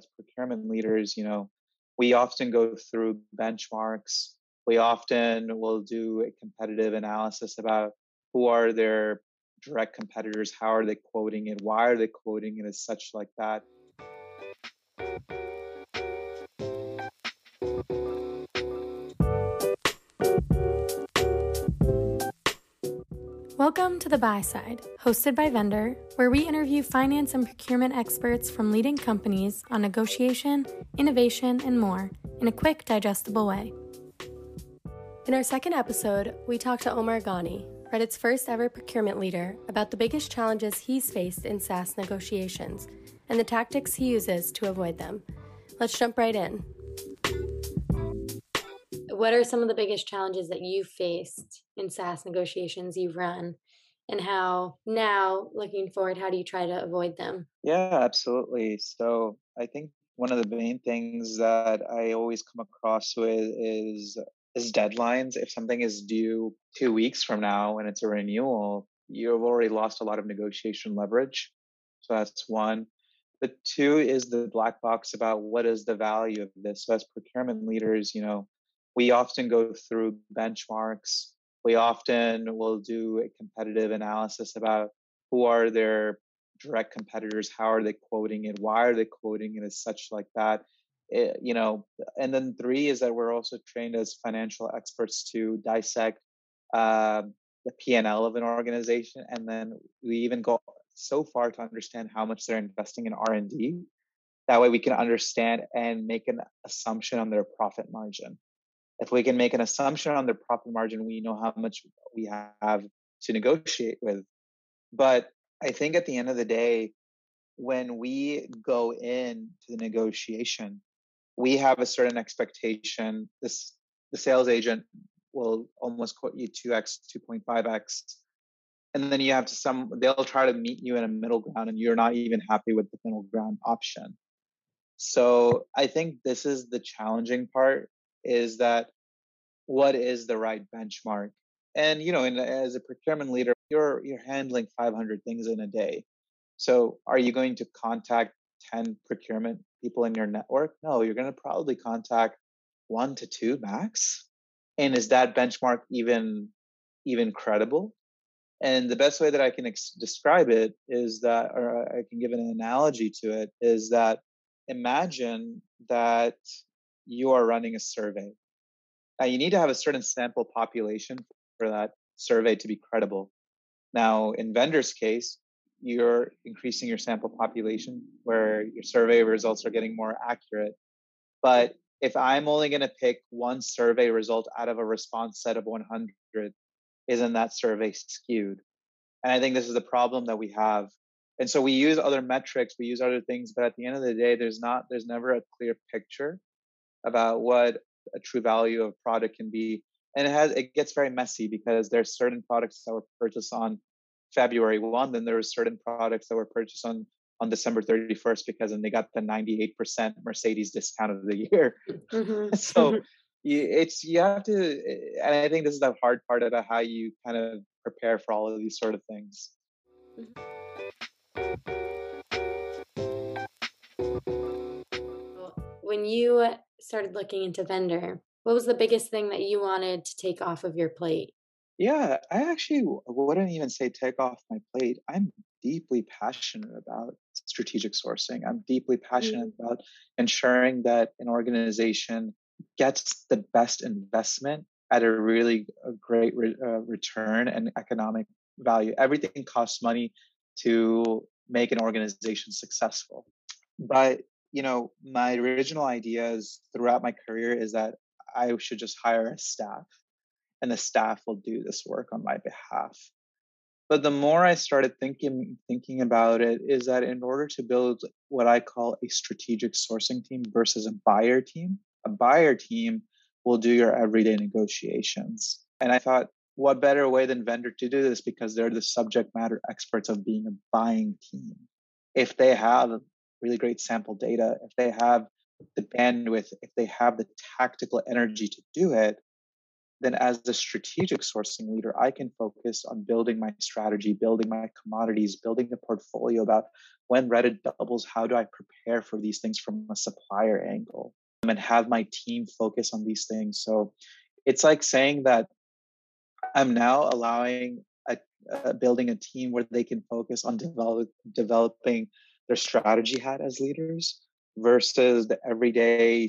as procurement leaders, you know, we often go through benchmarks. We often will do a competitive analysis about who are their direct competitors, how are they quoting it, why are they quoting it as such like that. Welcome to The Buy Side, hosted by Vendr, where we interview finance and procurement experts from leading companies on negotiation, innovation, and more in a quick, digestible way. In our second episode, we talked to Omar Ghani, Reddit's first ever procurement leader, about the biggest challenges he's faced in SaaS negotiations and the tactics he uses to avoid them. Let's jump right in. What are some of the biggest challenges that you faced in SaaS negotiations you've run? And how now, looking forward, how do you try to avoid them? Yeah, absolutely. So I think one of the main things that I always come across with is is deadlines. If something is due two weeks from now and it's a renewal, you've already lost a lot of negotiation leverage. So that's one. The two is the black box about what is the value of this. So as procurement leaders, you know, we often go through benchmarks. We often will do a competitive analysis about who are their direct competitors, how are they quoting it, why are they quoting it as such like that. It, eh, you know, and then three is that we're also trained as financial experts to dissect uh, the P&L of an organization, and then we even go so far to understand how much they're investing in R&D. That way, we can understand and make an assumption on their profit margin if we can make an assumption on the profit margin, we know how much we have to negotiate with. But I think at the end of the day, when we go into the negotiation, we have a certain expectation. This the sales agent will almost quote you 2x, 2.5x. And then you have to some they'll try to meet you in a middle ground and you're not even happy with the middle ground option. So I think this is the challenging part is that what is the right benchmark? And you know in, as a procurement leader you're you're handling 500 things in a day. So are you going to contact 10 procurement people in your network? No you're going to probably contact one to two max. And is that benchmark even even credible? And the best way that i can ex- describe it is that or i can give an analogy to it is that imagine that you are running a survey. Now, you need to have a certain sample population for that survey to be credible. Now, in Vendr's case, you're increasing your sample population where your survey results are getting more accurate. But if I'm only going to pick one survey result out of a response set of 100, isn't that survey skewed? And I think this is the problem that we have. And so we use other metrics, we use other things, but at the end of the day, there's not, there's never a clear picture about what a true value of a product can be and it has it gets very messy because there's certain products that were purchased on february 1 then there were certain products that were purchased on on december 31st because then they got the 98% mercedes discount of the year mm-hmm. so you, it's you have to and i think this is the hard part about how you kind of prepare for all of these sort of things mm-hmm. when you started looking into Vendr, what was the biggest thing that you wanted to take off of your plate? Yeah, I actually wouldn't even say take off my plate. I'm deeply passionate about strategic sourcing. I'm deeply passionate mm-hmm. about ensuring that an organization gets the best investment at a really a great re- uh, return and economic value. Everything costs money to make an organization successful. But you know, my original ideas throughout my career is that I should just hire a staff and the staff will do this work on my behalf. But the more I started thinking thinking about it is that in order to build what I call a strategic sourcing team versus a buyer team, a buyer team will do your everyday negotiations. And I thought, what better way than Vendr to do this because they're the subject matter experts of being a buying team. If they have really great sample data, if they have the bandwidth, if they have the tactical energy to do it, then as a strategic sourcing leader, I can focus on building my strategy, building my commodities, building a portfolio about when Reddit doubles, how do I prepare for these things from a supplier angle and have my team focus on these things. So it's like saying that I'm now allowing a, uh, building a team where they can focus on develop, developing their strategy hat as leaders versus the everyday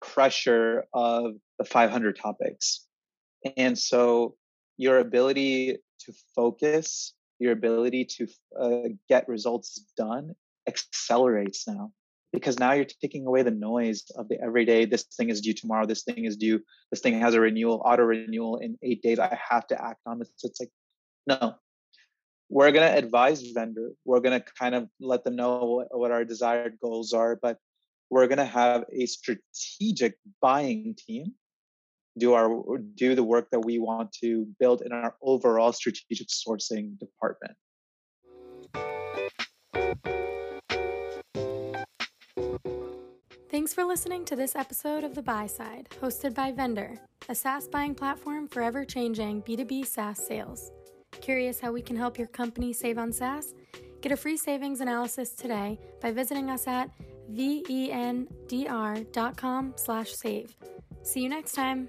pressure of the 500 topics. And so your ability to focus, your ability to uh, get results done accelerates now because now you're taking away the noise of the everyday this thing is due tomorrow this thing is due this thing has a renewal auto renewal in eight days i have to act on this it's like no we're going to advise Vendr we're going to kind of let them know what, what our desired goals are but we're going to have a strategic buying team do our do the work that we want to build in our overall strategic sourcing department Thanks for listening to this episode of The Buy Side, hosted by Vendr, a SaaS buying platform for ever changing B2B SaaS sales. Curious how we can help your company save on SaaS? Get a free savings analysis today by visiting us at vendr.com slash save. See you next time.